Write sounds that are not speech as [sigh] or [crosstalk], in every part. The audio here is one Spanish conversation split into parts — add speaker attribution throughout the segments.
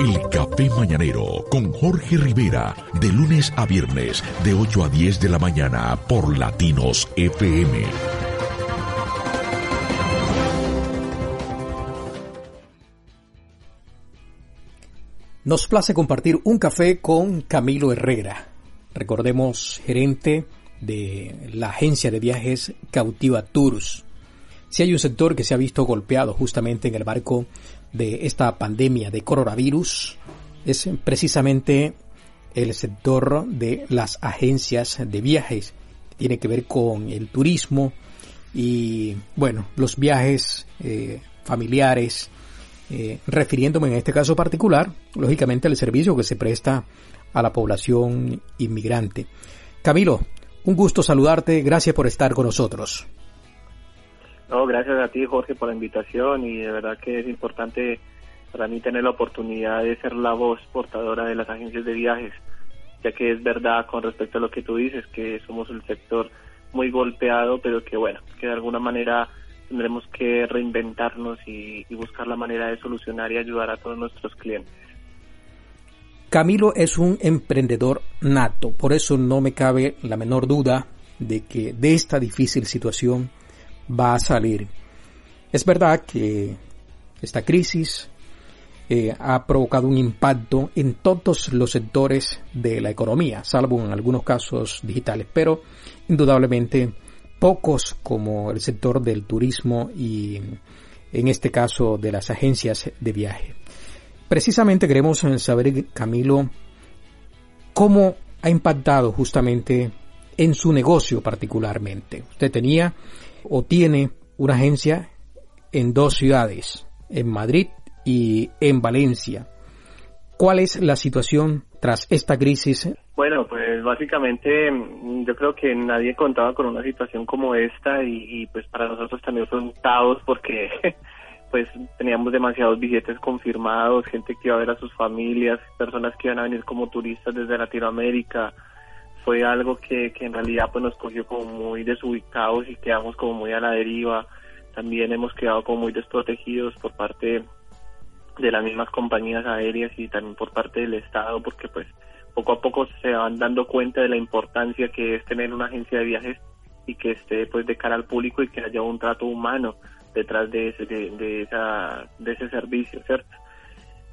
Speaker 1: El Café Mañanero con Jorge Rivera, de lunes a viernes, de 8 a 10 de la mañana por Latinos FM.
Speaker 2: Nos place compartir un café con Camilo Herrera. Recordemos, gerente de la agencia de viajes Cautiva Tours. Si hay un sector que se ha visto golpeado justamente en el marco de esta pandemia de coronavirus, es precisamente el sector de las agencias de viajes. Tiene que ver con el turismo y, bueno, los viajes eh, familiares, eh, refiriéndome en este caso particular, lógicamente, al servicio que se presta a la población inmigrante. Camilo, un gusto saludarte, gracias por estar con nosotros.
Speaker 3: No, gracias a ti Jorge por la invitación y de verdad que es importante para mí tener la oportunidad de ser la voz portadora de las agencias de viajes, ya que es verdad con respecto a lo que tú dices, que somos un sector muy golpeado, pero que bueno, que de alguna manera tendremos que reinventarnos y, y buscar la manera de solucionar y ayudar a todos nuestros clientes.
Speaker 2: Camilo es un emprendedor nato, por eso no me cabe la menor duda de que de esta difícil situación va a salir. Es verdad que esta crisis eh, ha provocado un impacto en todos los sectores de la economía, salvo en algunos casos digitales, pero indudablemente pocos como el sector del turismo y en este caso de las agencias de viaje. Precisamente queremos saber, Camilo, cómo ha impactado justamente en su negocio particularmente. Usted tenía o tiene una agencia en dos ciudades, en Madrid y en Valencia. ¿Cuál es la situación tras esta crisis?
Speaker 3: Bueno, pues básicamente mm, yo creo que nadie contaba con una situación como esta y, pues para nosotros también fue un caos porque [laughs] pues teníamos demasiados billetes confirmados, gente que iba a ver a sus familias, personas que iban a venir como turistas desde Latinoamérica. Fue algo que, que en realidad pues nos cogió como muy desubicados y quedamos como muy a la deriva. También hemos quedado como muy desprotegidos por parte de las mismas compañías aéreas y también por parte del Estado porque pues poco a poco se van dando cuenta de la importancia que es tener una agencia de viajes y que esté pues de cara al público y que haya un trato humano detrás de ese, de, esa, de ese servicio, ¿cierto?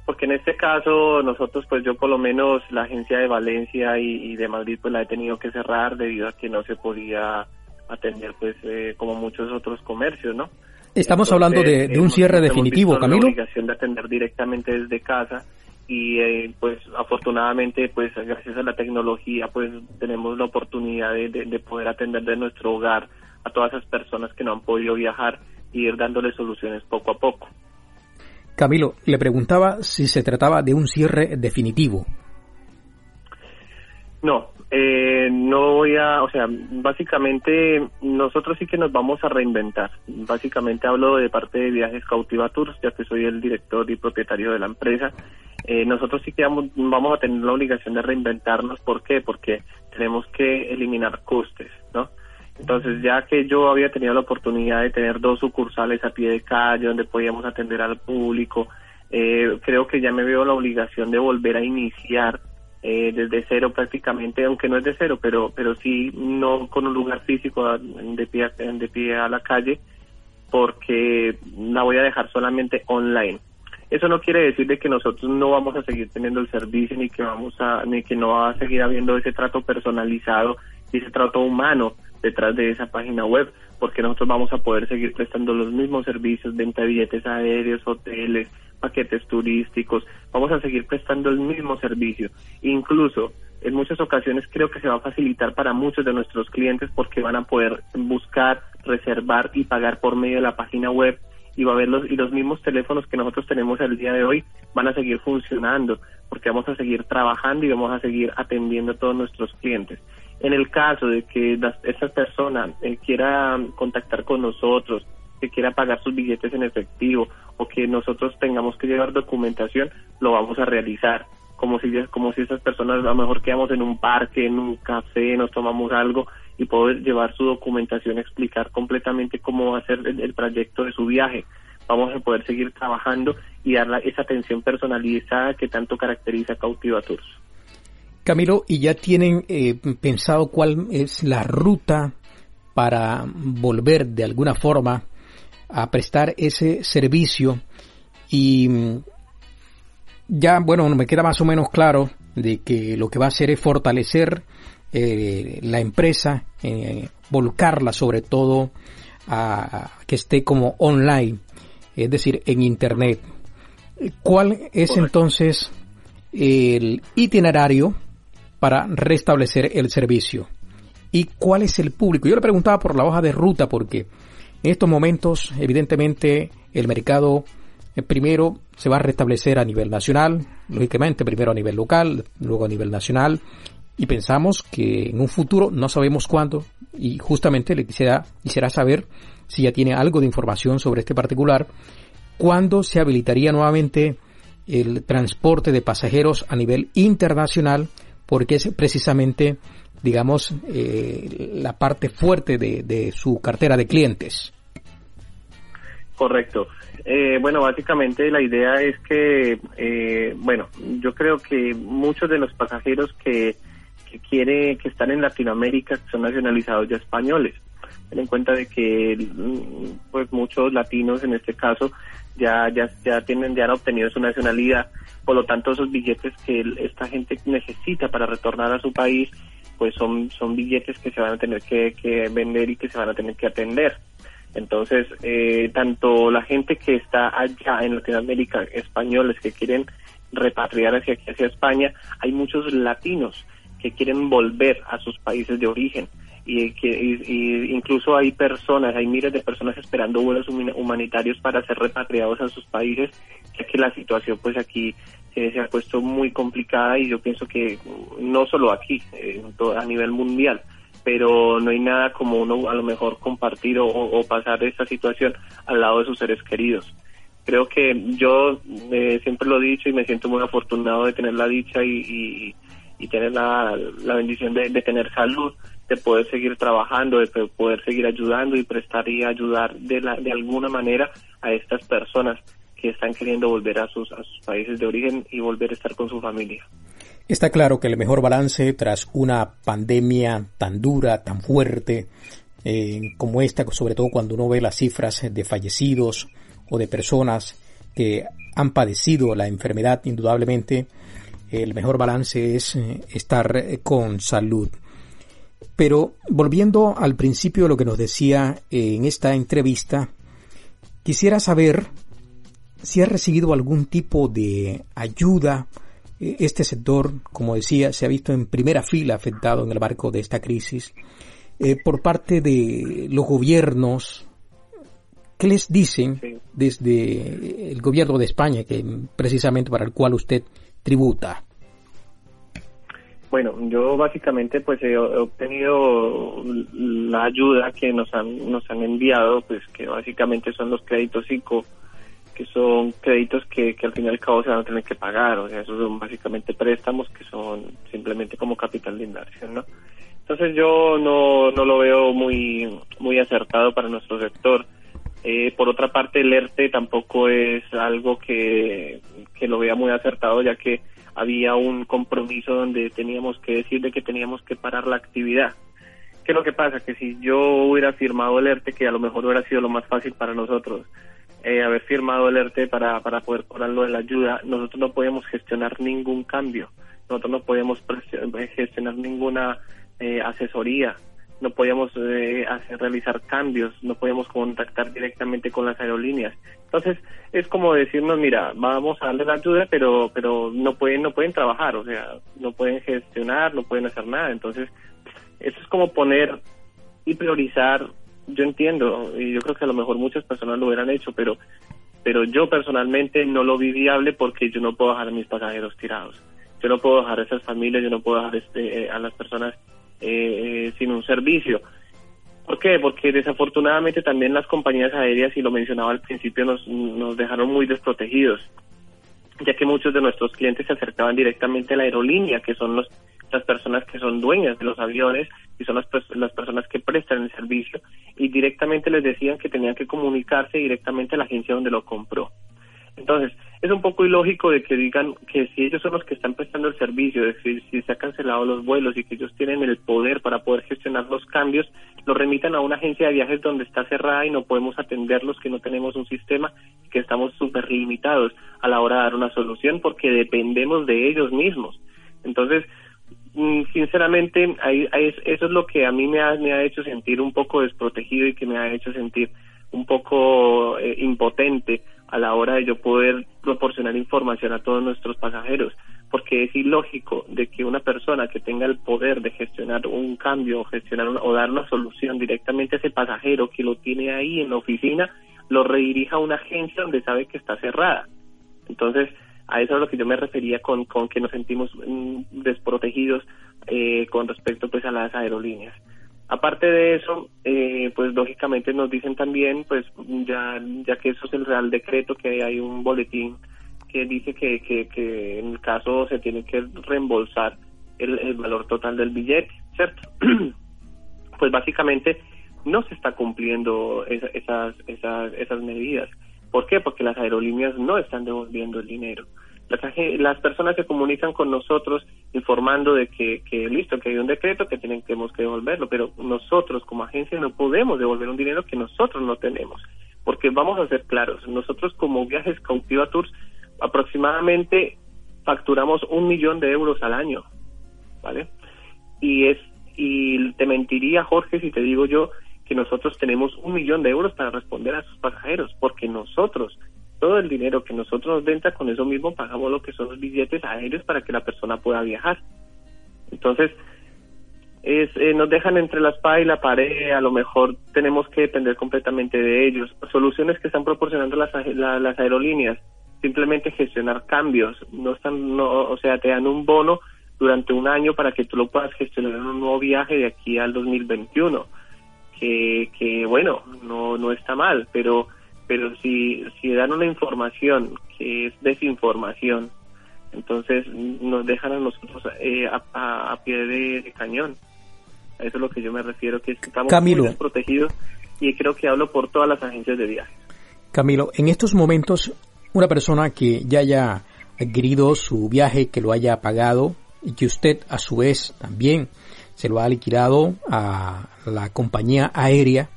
Speaker 3: Porque en este caso nosotros, pues yo por lo menos la agencia de Valencia y, de Madrid pues la he tenido que cerrar debido a que no se podía atender pues eh, como muchos otros comercios, ¿no?
Speaker 2: Estamos hablando de, un cierre definitivo, Camilo.
Speaker 3: La obligación de atender directamente desde casa y eh, pues afortunadamente pues gracias a la tecnología pues tenemos la oportunidad de, de poder atender de nuestro hogar a todas esas personas que no han podido viajar y ir dándole soluciones poco a poco.
Speaker 2: Camilo, le preguntaba si se trataba de un cierre definitivo.
Speaker 3: No, eh, no voy a, o sea, básicamente nosotros sí que nos vamos a reinventar. Básicamente hablo de parte de Viajes Cautiva Tours, ya que soy el director y propietario de la empresa. Eh, nosotros sí que vamos, vamos a tener la obligación de reinventarnos. ¿Por qué? Porque tenemos que eliminar costes, ¿no? Entonces, ya que yo había tenido la oportunidad de tener dos sucursales a pie de calle donde podíamos atender al público, eh, creo que ya me veo la obligación de volver a iniciar eh, desde cero prácticamente, aunque no es de cero, pero pero sí no con un lugar físico de pie, de pie a la calle, porque la voy a dejar solamente online. Eso no quiere decir de que nosotros no vamos a seguir teniendo el servicio ni que vamos a ni que no va a seguir habiendo ese trato personalizado y ese trato humano detrás de esa página web, porque nosotros vamos a poder seguir prestando los mismos servicios, venta de billetes aéreos, hoteles, paquetes turísticos, vamos a seguir prestando el mismo servicio. Incluso en muchas ocasiones creo que se va a facilitar para muchos de nuestros clientes porque van a poder buscar, reservar y pagar por medio de la página web y va a haber los, y los mismos teléfonos que nosotros tenemos el día de hoy van a seguir funcionando porque vamos a seguir trabajando y vamos a seguir atendiendo a todos nuestros clientes. En el caso de que esa persona eh, quiera contactar con nosotros, que quiera pagar sus billetes en efectivo o que nosotros tengamos que llevar documentación, lo vamos a realizar. Como si, como si esas personas a lo mejor quedamos en un parque, en un café, nos tomamos algo y poder llevar su documentación, explicar completamente cómo va a ser el, el trayecto de su viaje. Vamos a poder seguir trabajando y dar esa atención personalizada que tanto caracteriza Cautiva Tours.
Speaker 2: Camilo, ¿y ya tienen eh, pensado cuál es la ruta para volver de alguna forma a prestar ese servicio? Y mm, ya, bueno, me queda más o menos claro de que lo que va a hacer es fortalecer eh, la empresa, eh, volcarla sobre todo a, que esté como online, es decir, en Internet. ¿Cuál es entonces el itinerario para restablecer el servicio? ¿Y cuál es el público? Yo le preguntaba por la hoja de ruta porque en estos momentos, evidentemente, el mercado eh, primero se va a restablecer a nivel nacional, lógicamente primero a nivel local, luego a nivel nacional, y pensamos que en un futuro, no sabemos cuándo, y justamente le quisiera, quisiera saber si ya tiene algo de información sobre este particular, cuándo se habilitaría nuevamente el transporte de pasajeros a nivel internacional, porque es precisamente, digamos, eh, la parte fuerte de, de su cartera de clientes.
Speaker 3: Correcto. Eh, bueno, básicamente la idea es que, eh, bueno, yo creo que muchos de los pasajeros que, que quiere, que están en Latinoamérica son nacionalizados ya españoles. Ten en cuenta de que, mm, pues muchos latinos en este caso ya, ya, ya tienen, ya han obtenido su nacionalidad. Por lo tanto, esos billetes que esta gente necesita para retornar a su país, pues son, son billetes que se van a tener que, que vender y que se van a tener que atender. Entonces, eh, tanto la gente que está allá en Latinoamérica, españoles que quieren repatriar hacia hacia España, hay muchos latinos que quieren volver a sus países de origen y que incluso hay personas, hay miles de personas esperando vuelos humanitarios para ser repatriados a sus países, ya que la situación pues aquí se ha puesto muy complicada y yo pienso que no solo aquí, eh, a nivel mundial pero no hay nada como uno a lo mejor compartir o, pasar esta situación al lado de sus seres queridos. Creo que yo eh, siempre lo he dicho y me siento muy afortunado de tener la dicha y, tener la, bendición de, tener salud, de poder seguir trabajando, de poder seguir ayudando y prestar y ayudar de, la, de alguna manera a estas personas que están queriendo volver a sus, países de origen y volver a estar con su familia.
Speaker 2: Está claro que el mejor balance tras una pandemia tan dura, tan fuerte, eh, como esta, sobre todo cuando uno ve las cifras de fallecidos o de personas que han padecido la enfermedad, indudablemente, el mejor balance es eh, estar eh, con salud. Pero volviendo al principio de lo que nos decía en esta entrevista, quisiera saber si ha recibido algún tipo de ayuda eh, este sector, como decía, se ha visto en primera fila afectado en el marco de esta crisis eh, por parte de los gobiernos. ¿Qué les dicen desde el gobierno de España, que precisamente para el cual usted tributa?
Speaker 3: Bueno, yo básicamente pues he obtenido la ayuda que nos han nos han enviado, pues que básicamente son los créditos ICO que son créditos que, que al fin y al cabo se van a tener que pagar, o sea, esos son básicamente préstamos que son simplemente como capital de inversión, ¿no? Entonces yo no, no lo veo muy, muy acertado para nuestro sector. Eh, por otra parte, el ERTE tampoco es algo que, que lo vea muy acertado, ya que había un compromiso donde teníamos que decir de que teníamos que parar la actividad. ¿Qué es lo que pasa? Que si yo hubiera firmado el ERTE, que a lo mejor hubiera sido lo más fácil para nosotros, eh, haber firmado el ERTE para, para poder cobrarlo de la ayuda, nosotros no podemos gestionar ningún cambio, nosotros no podemos eh, gestionar ninguna eh, asesoría, no podíamos eh, hacer, realizar cambios, no podíamos contactar directamente con las aerolíneas. Entonces es como decirnos, mira, vamos a darle la ayuda, pero pero no pueden no pueden trabajar, o sea, no pueden gestionar, no pueden hacer nada. Entonces eso es como poner y priorizar yo entiendo y yo creo que a lo mejor muchas personas lo hubieran hecho, pero pero yo personalmente no lo vi viable porque yo no puedo dejar a mis pasajeros tirados. Yo no puedo dejar a esas familias, yo no puedo dejar este, eh, a las personas eh, sin un servicio. ¿Por qué? Porque desafortunadamente también las compañías aéreas, y lo mencionaba al principio, nos, nos dejaron muy desprotegidos, ya que muchos de nuestros clientes se acercaban directamente a la aerolínea, que son los las personas que son dueñas de los aviones y son las, las personas que prestan el servicio y directamente les decían que tenían que comunicarse directamente a la agencia donde lo compró. Entonces, es un poco ilógico de que digan que si ellos son los que están prestando el servicio, de que si se han cancelado los vuelos y que ellos tienen el poder para poder gestionar los cambios, lo remitan a una agencia de viajes donde está cerrada y no podemos atenderlos, que no tenemos un sistema, que estamos súper limitados a la hora de dar una solución porque dependemos de ellos mismos. Entonces, mm, sinceramente, eso es lo que a mí me ha, me ha hecho sentir un poco desprotegido y que me ha hecho sentir un poco eh, impotente a la hora de yo poder proporcionar información a todos nuestros pasajeros, porque es ilógico de que una persona que tenga el poder de gestionar un cambio o gestionar o dar una solución directamente a ese pasajero que lo tiene ahí en la oficina, lo redirija a una agencia donde sabe que está cerrada. Entonces, a eso es a lo que yo me refería con, con que nos sentimos mm, desprotegidos eh, con respecto pues a las aerolíneas. Aparte de eso, eh, pues lógicamente nos dicen también, pues ya, ya que eso es el Real Decreto, que hay un boletín que dice que, que, en el caso se tiene que reembolsar el, valor total del billete, ¿cierto? [clears throat] pues básicamente no se está cumpliendo esas, esas, esas medidas. ¿Por qué? Porque las aerolíneas no están devolviendo el dinero las, personas se comunican con nosotros informando de que, que listo, que hay un decreto, que tenemos que devolverlo, pero nosotros como agencia no podemos devolver un dinero que nosotros no tenemos, porque vamos a ser claros, nosotros como Viajes Cautiva Tours aproximadamente facturamos un millón de euros al año, ¿vale? Y es y te mentiría Jorge si te digo yo que nosotros tenemos un millón de euros para responder a sus pasajeros, porque nosotros todo el dinero que nosotros nos venta, con eso mismo pagamos lo que son los billetes aéreos para que la persona pueda viajar. Entonces, es, eh, nos dejan entre la espada y la pared, a lo mejor tenemos que depender completamente de ellos. Soluciones que están proporcionando las, las aerolíneas, simplemente gestionar cambios, no están, no, o sea, te dan un bono durante un año para que tú lo puedas gestionar en un nuevo viaje de aquí al 2021, que, que bueno, no, no está mal, pero pero si, si dan una información que es desinformación, entonces nos dejan a nosotros eh, a, pie de, cañón. A eso es lo que yo me refiero, que estamos
Speaker 2: Camilo.
Speaker 3: muy desprotegidos y creo que hablo por todas las agencias de viaje.
Speaker 2: Camilo, en estos momentos, una persona que ya haya adquirido su viaje, que lo haya pagado y que usted a su vez también se lo ha liquidado a la compañía aérea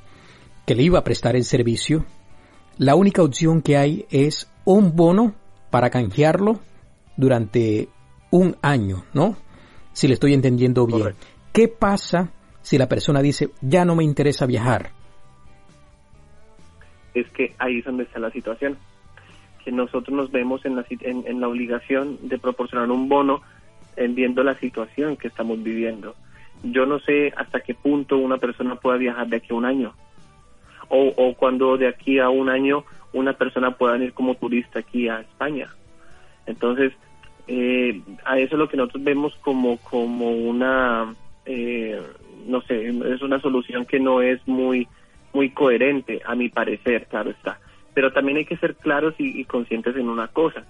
Speaker 2: que le iba a prestar el servicio, la única opción que hay es un bono para canjearlo durante un año, ¿no? Si le estoy entendiendo bien. ¿Qué pasa si la persona dice, ya no me interesa viajar?
Speaker 3: Es que ahí es donde está la situación, que nosotros nos vemos en la, en, la obligación de proporcionar un bono en viendo la situación que estamos viviendo. Yo no sé hasta qué punto una persona pueda viajar de aquí a un año o, cuando de aquí a un año una persona pueda venir como turista aquí a España. Entonces, eh, a eso es lo que nosotros vemos como, como una, eh, no sé, es una solución que no es muy, muy coherente, a mi parecer, claro está. Pero también hay que ser claros y, conscientes en una cosa,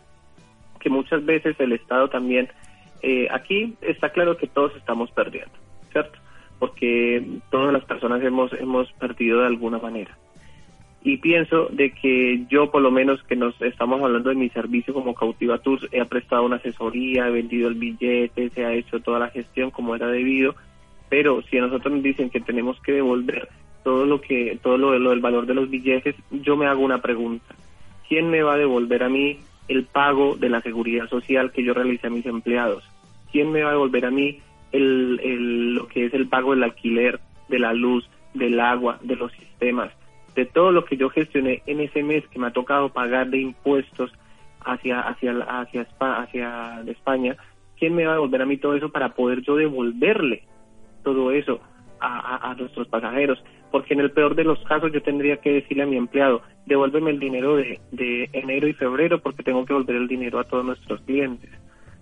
Speaker 3: que muchas veces el Estado también, eh, aquí está claro que todos estamos perdiendo, ¿cierto? Porque todas las personas hemos, hemos perdido de alguna manera. Y pienso de que yo, por lo menos que nos estamos hablando de mi servicio como Cautiva Tours, he prestado una asesoría, he vendido el billete, se ha hecho toda la gestión como era debido, pero si a nosotros nos dicen que tenemos que devolver todo lo que todo lo, lo del valor de los billetes, yo me hago una pregunta. ¿Quién me va a devolver a mí el pago de la seguridad social que yo realicé a mis empleados? ¿Quién me va a devolver a mí el, lo que es el pago del alquiler, de la luz, del agua, de los sistemas, de todo lo que yo gestioné en ese mes que me ha tocado pagar de impuestos hacia hacia hacia, hacia España, ¿quién me va a devolver a mí todo eso para poder yo devolverle todo eso a, a, nuestros pasajeros? Porque en el peor de los casos yo tendría que decirle a mi empleado, devuélveme el dinero de, de enero y febrero porque tengo que devolver el dinero a todos nuestros clientes.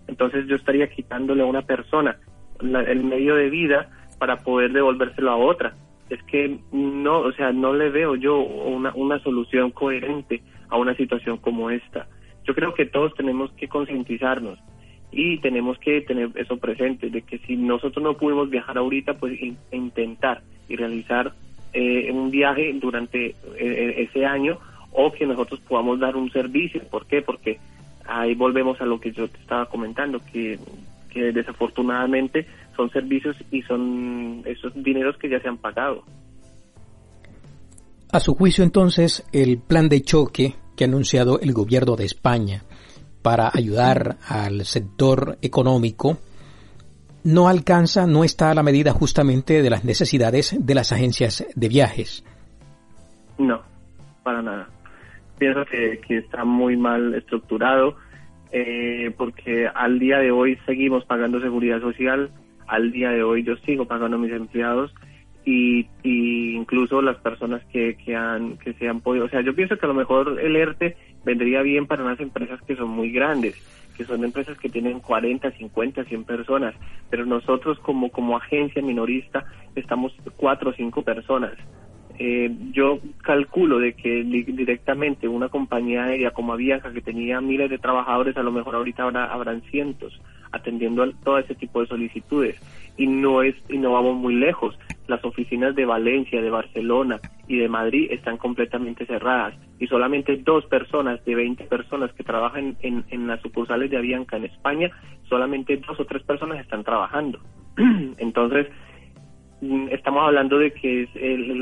Speaker 3: Entonces yo estaría quitándole a una persona el medio de vida para poder devolvérselo a otra. Es que no, o sea, no le veo yo una, una solución coherente a una situación como esta. Yo creo que todos tenemos que concientizarnos y tenemos que tener eso presente, de que si nosotros no pudimos viajar ahorita, pues intentar y realizar eh, un viaje durante eh, ese año o que nosotros podamos dar un servicio. ¿Por qué? Porque ahí volvemos a lo que yo te estaba comentando, que, que desafortunadamente son servicios y son esos dineros que ya se han pagado.
Speaker 2: A su juicio entonces, el plan de choque que ha anunciado el gobierno de España para ayudar al sector económico no alcanza, no está a la medida justamente de las necesidades de las agencias de viajes.
Speaker 3: No, para nada. Pienso que, está muy mal estructurado eh, porque al día de hoy seguimos pagando seguridad social, al día de hoy yo sigo pagando a mis empleados y, incluso las personas que, que han que se han podido, o sea, yo pienso que a lo mejor el ERTE vendría bien para unas empresas que son muy grandes, que son empresas que tienen 40, 50, 100 personas, pero nosotros como como agencia minorista estamos cuatro o cinco personas. Eh, yo calculo de que directamente una compañía aérea como Avianca que tenía miles de trabajadores, a lo mejor ahorita habrá, habrán cientos atendiendo a todo ese tipo de solicitudes y no es y no vamos muy lejos. Las oficinas de Valencia, de Barcelona y de Madrid están completamente cerradas y solamente dos personas de 20 personas que trabajan en, las sucursales de Avianca en España, solamente dos o tres personas están trabajando. [clears throat] Entonces, estamos hablando de que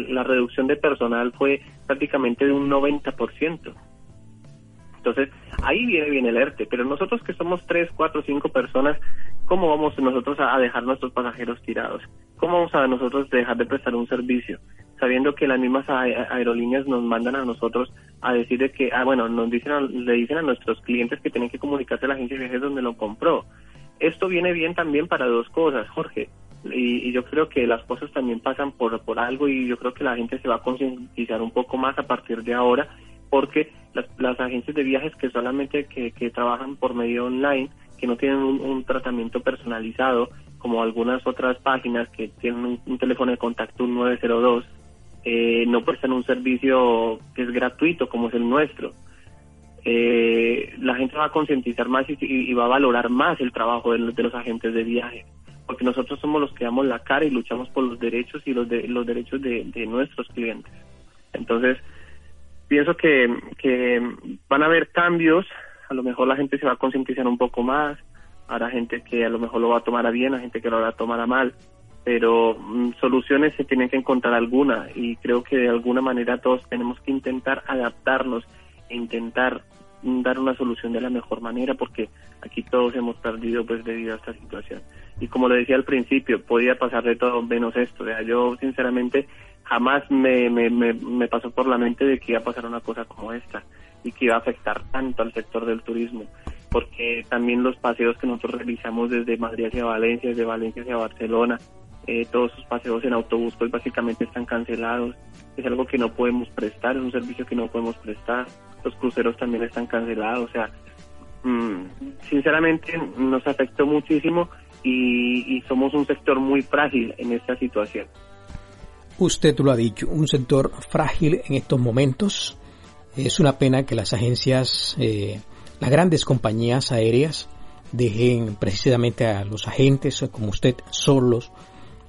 Speaker 3: la reducción de personal fue prácticamente de un 90%. Entonces, ahí viene bien el ERTE, pero nosotros que somos 3, 4, 5 personas, ¿cómo vamos nosotros a dejar nuestros pasajeros tirados? ¿Cómo vamos a nosotros dejar de prestar un servicio? Sabiendo que las mismas aerolíneas nos mandan a nosotros a decir de que, ah, bueno, nos dicen le dicen a nuestros clientes que tienen que comunicarse a la agencia de viajes donde lo compró. Esto viene bien también para dos cosas, Jorge y, yo creo que las cosas también pasan por, por algo y yo creo que la gente se va a concientizar un poco más a partir de ahora porque las, las agencias de viajes que solamente que, que trabajan por medio online, que no tienen un, tratamiento personalizado como algunas otras páginas que tienen un, teléfono de contacto un 902, eh, no prestan un servicio que es gratuito como es el nuestro. Eh, la gente va a concientizar más y, va a valorar más el trabajo de, de los agentes de viajes porque nosotros somos los que damos la cara y luchamos por los derechos y los, de, los derechos de, nuestros clientes. Entonces, pienso que, que van a haber cambios, a lo mejor la gente se va a concientizar un poco más, habrá gente que a lo mejor lo va a tomar a bien, a gente que lo va a tomar a mal, pero mm, soluciones se tienen que encontrar alguna. Y creo que de alguna manera todos tenemos que intentar adaptarnos intentar dar una solución de la mejor manera porque aquí todos hemos perdido pues debido a esta situación. Y como le decía al principio podía pasar de todo menos esto. O yo sinceramente jamás me, me, me, pasó por la mente de que iba a pasar una cosa como esta y que iba a afectar tanto al sector del turismo porque también los paseos que nosotros realizamos desde Madrid hacia Valencia desde Valencia hacia Barcelona eh, todos esos paseos en autobús pues básicamente están cancelados es algo que no podemos prestar es un servicio que no podemos prestar los cruceros también están cancelados, o sea, mm, sinceramente nos afectó muchísimo y, somos un sector muy frágil en esta situación.
Speaker 2: Usted lo ha dicho, un sector frágil en estos momentos. Es una pena que las agencias, eh, las grandes compañías aéreas, dejen precisamente a los agentes como usted solos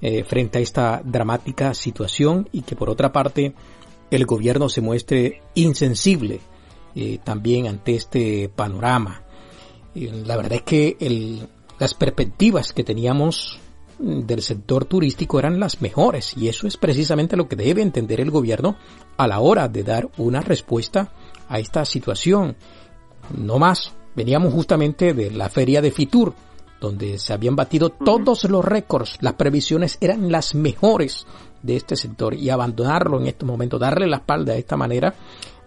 Speaker 2: eh, frente a esta dramática situación y que por otra parte el gobierno se muestre insensible eh, también ante este panorama. la verdad es que las perspectivas que teníamos mm, del sector turístico eran las mejores y eso es precisamente lo que debe entender el gobierno a la hora de dar una respuesta a esta situación. No más, veníamos justamente de la feria de Fitur, donde se habían batido todos los récords, las previsiones eran las mejores de este sector y abandonarlo en este momento, darle la espalda de esta manera,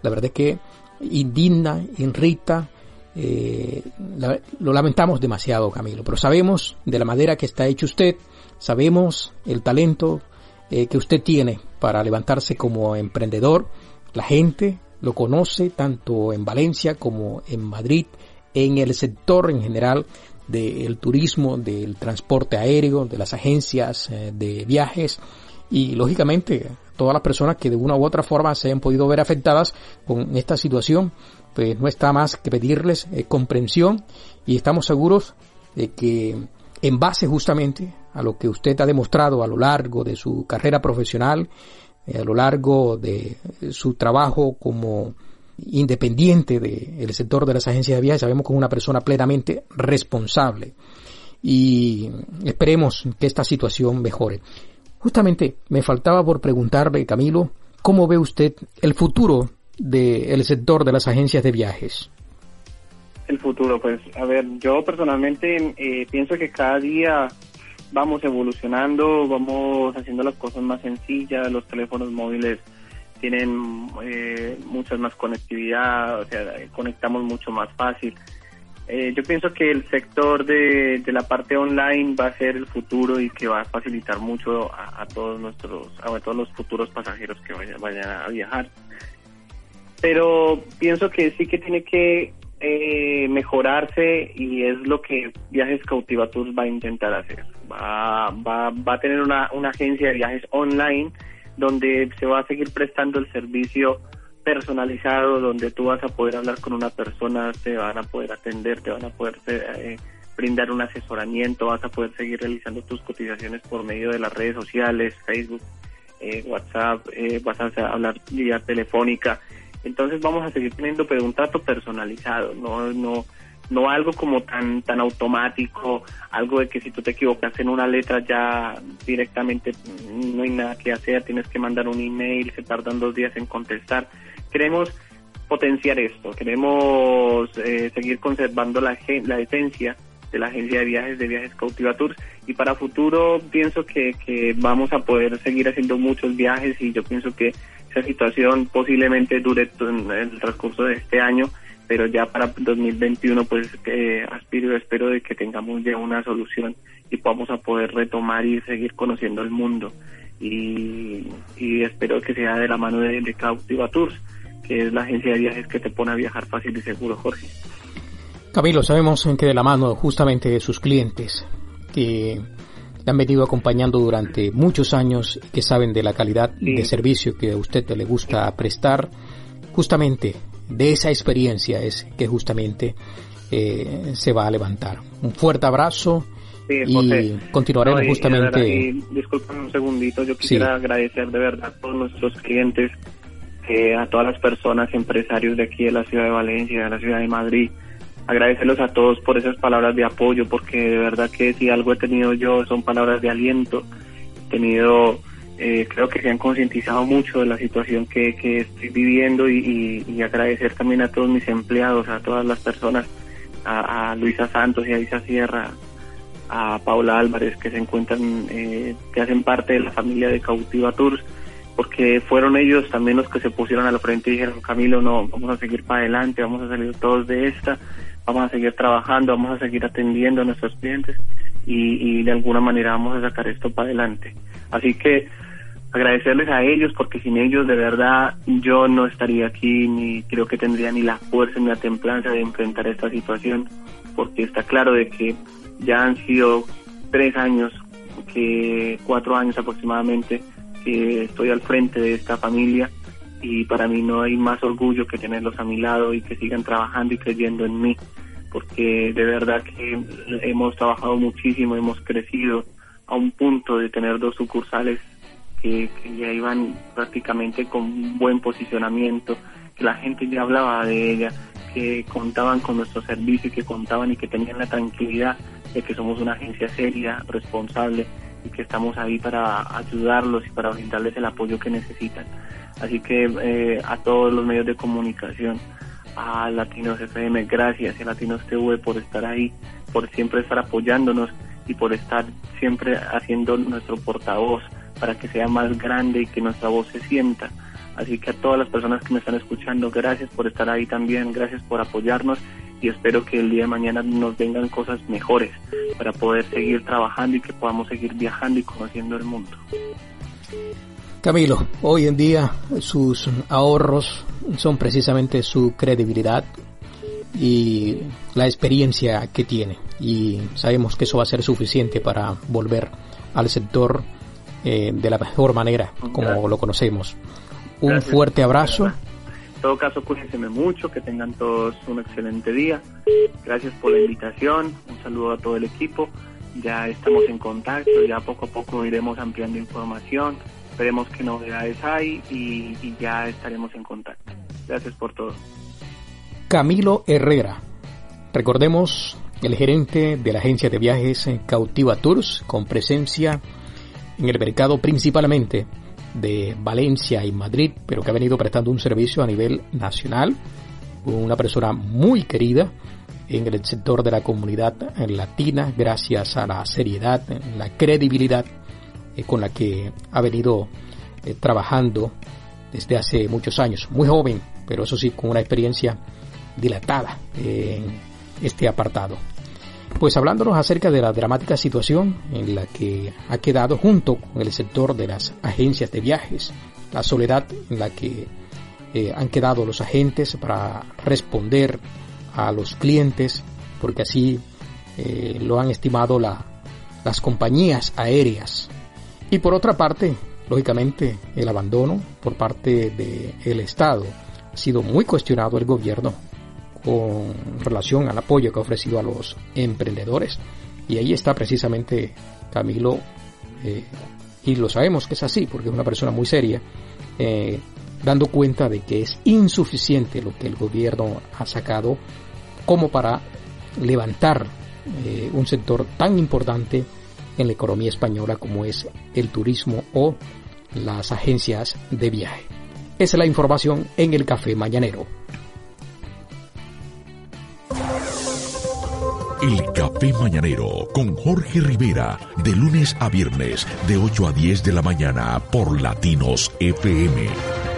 Speaker 2: la verdad es que indigna, irrita, eh, lo lamentamos demasiado, Camilo, pero sabemos de la manera que está hecho usted, sabemos el talento eh, que usted tiene para levantarse como emprendedor. La gente lo conoce tanto en Valencia como en Madrid, en el sector en general del turismo, del transporte aéreo, de las agencias eh, de viajes. Y lógicamente todas las personas que de una u otra forma se han podido ver afectadas con esta situación, pues no está más que pedirles eh, comprensión y estamos seguros de que en base justamente a lo que usted ha demostrado a lo largo de su carrera profesional, eh, a lo largo de su trabajo como independiente del sector de las agencias de viajes, sabemos que es una persona plenamente responsable y esperemos que esta situación mejore. Justamente me faltaba por preguntarle, Camilo, ¿cómo ve usted el futuro del sector de las agencias de viajes?
Speaker 3: El futuro, pues, a ver, yo personalmente eh, pienso que cada día vamos evolucionando, vamos haciendo las cosas más sencillas, los teléfonos móviles tienen eh, mucha más conectividad, o sea, conectamos mucho más fácil. Eh, yo pienso que el sector de, de, la parte online va a ser el futuro y que va a facilitar mucho a, todos nuestros, a todos los futuros pasajeros que vayan, a viajar. Pero pienso que sí que tiene que eh, mejorarse y es lo que Viajes Cautiva Tours va a intentar hacer. Va, va, va a tener una, una agencia de viajes online donde se va a seguir prestando el servicio personalizado, donde tú vas a poder hablar con una persona, te van a poder atender, te van a poder eh, brindar un asesoramiento, vas a poder seguir realizando tus cotizaciones por medio de las redes sociales, Facebook, eh, WhatsApp, eh, vas a hablar vía telefónica. Entonces vamos a seguir teniendo pero un trato personalizado, no no no algo como tan tan automático, algo de que si tú te equivocas en una letra ya directamente no hay nada que hacer, tienes que mandar un email, se tardan dos días en contestar. Queremos potenciar esto, queremos eh, seguir conservando la, la esencia de la agencia de viajes de Viajes Cautiva Tours y para futuro pienso que vamos a poder seguir haciendo muchos viajes y yo pienso que esa situación posiblemente dure en el transcurso de este año, pero ya para 2021 pues eh, aspiro espero de que tengamos ya una solución y podamos a poder retomar y seguir conociendo el mundo y, espero que sea de la mano de, de Cautiva Tours, que es la agencia de viajes que te pone a viajar fácil y seguro, Jorge.
Speaker 2: Camilo, sabemos que de la mano justamente de sus clientes, que le han venido acompañando durante muchos años, que saben de la calidad de servicio que a usted le gusta prestar, justamente de esa experiencia es que justamente eh, se va a levantar. Un fuerte abrazo y continuaremos justamente.
Speaker 3: Y, un segundito, yo quisiera agradecer de verdad a todos nuestros clientes, eh, a todas las personas, empresarios de aquí de la ciudad de Valencia, de la ciudad de Madrid, agradecerlos a todos por esas palabras de apoyo, porque de verdad que si algo he tenido yo son palabras de aliento. He tenido, eh, creo que se han concientizado mucho de la situación que, que estoy viviendo y, agradecer también a todos mis empleados, a todas las personas, a, Luisa Santos y a Isa Sierra, a Paula Álvarez, que se encuentran, eh, que hacen parte de la familia de Cautiva Tours porque fueron ellos también los que se pusieron a la frente y dijeron, Camilo, no, vamos a seguir para adelante, vamos a salir todos de esta, vamos a seguir trabajando, vamos a seguir atendiendo a nuestros clientes y, y de alguna manera vamos a sacar esto para adelante. Así que agradecerles a ellos porque sin ellos de verdad yo no estaría aquí ni creo que tendría ni la fuerza ni la templanza de enfrentar esta situación porque está claro de que ya han sido tres años que cuatro años aproximadamente que estoy al frente de esta familia y para mí no hay más orgullo que tenerlos a mi lado y que sigan trabajando y creyendo en mí, porque de verdad que hemos trabajado muchísimo, hemos crecido a un punto de tener dos sucursales que, ya iban prácticamente con buen posicionamiento, que la gente ya hablaba de ella, que contaban con nuestro servicio y que contaban y que tenían la tranquilidad de que somos una agencia seria, responsable y que estamos ahí para ayudarlos y para brindarles el apoyo que necesitan. Así que eh, a todos los medios de comunicación, a Latinos FM, gracias, a Latinos TV por estar ahí, por siempre estar apoyándonos y por estar siempre haciendo nuestro portavoz para que sea más grande y que nuestra voz se sienta. Así que a todas las personas que me están escuchando, gracias por estar ahí también, gracias por apoyarnos y espero que el día de mañana nos vengan cosas mejores para poder seguir trabajando y que podamos seguir viajando y conociendo el mundo.
Speaker 2: Camilo, hoy en día sus ahorros son precisamente su credibilidad y la experiencia que tiene y sabemos que eso va a ser suficiente para volver al sector eh, de la mejor manera como lo conocemos. Un fuerte abrazo.
Speaker 3: En todo caso, cuídense mucho, que tengan todos un excelente día. Gracias por la invitación, un saludo a todo el equipo. Ya estamos en contacto, ya poco a poco iremos ampliando información veremos qué novedades hay y, y ya estaremos en contacto. Gracias por todo.
Speaker 2: Camilo Herrera, recordemos el gerente de la agencia de viajes Cautiva Tours, con presencia en el mercado principalmente de Valencia y Madrid, pero que ha venido prestando un servicio a nivel nacional. Una persona muy querida en el sector de la comunidad latina, gracias a la seriedad, la credibilidad eh, con la que ha venido eh, trabajando desde hace muchos años. Muy joven, pero eso sí, con una experiencia dilatada en este apartado. Pues hablándonos acerca de la dramática situación en la que ha quedado junto con el sector de las agencias de viajes, la soledad en la que eh, han quedado los agentes para responder a los clientes, porque así eh, lo han estimado la, las compañías aéreas. Y por otra parte, lógicamente, el abandono por parte del Estado. Ha sido muy cuestionado el gobierno con relación al apoyo que ha ofrecido a los emprendedores. Y ahí está precisamente Camilo, eh, y lo sabemos que es así, porque es una persona muy seria, eh, dando cuenta de que es insuficiente lo que el gobierno ha sacado como para levantar eh, un sector tan importante en la economía española como es el turismo o las agencias de viaje. Esa es la información en el café mañanero.
Speaker 1: El Café Mañanero con Jorge Rivera, de lunes a viernes, de 8 a 10 de la mañana por Latinos FM.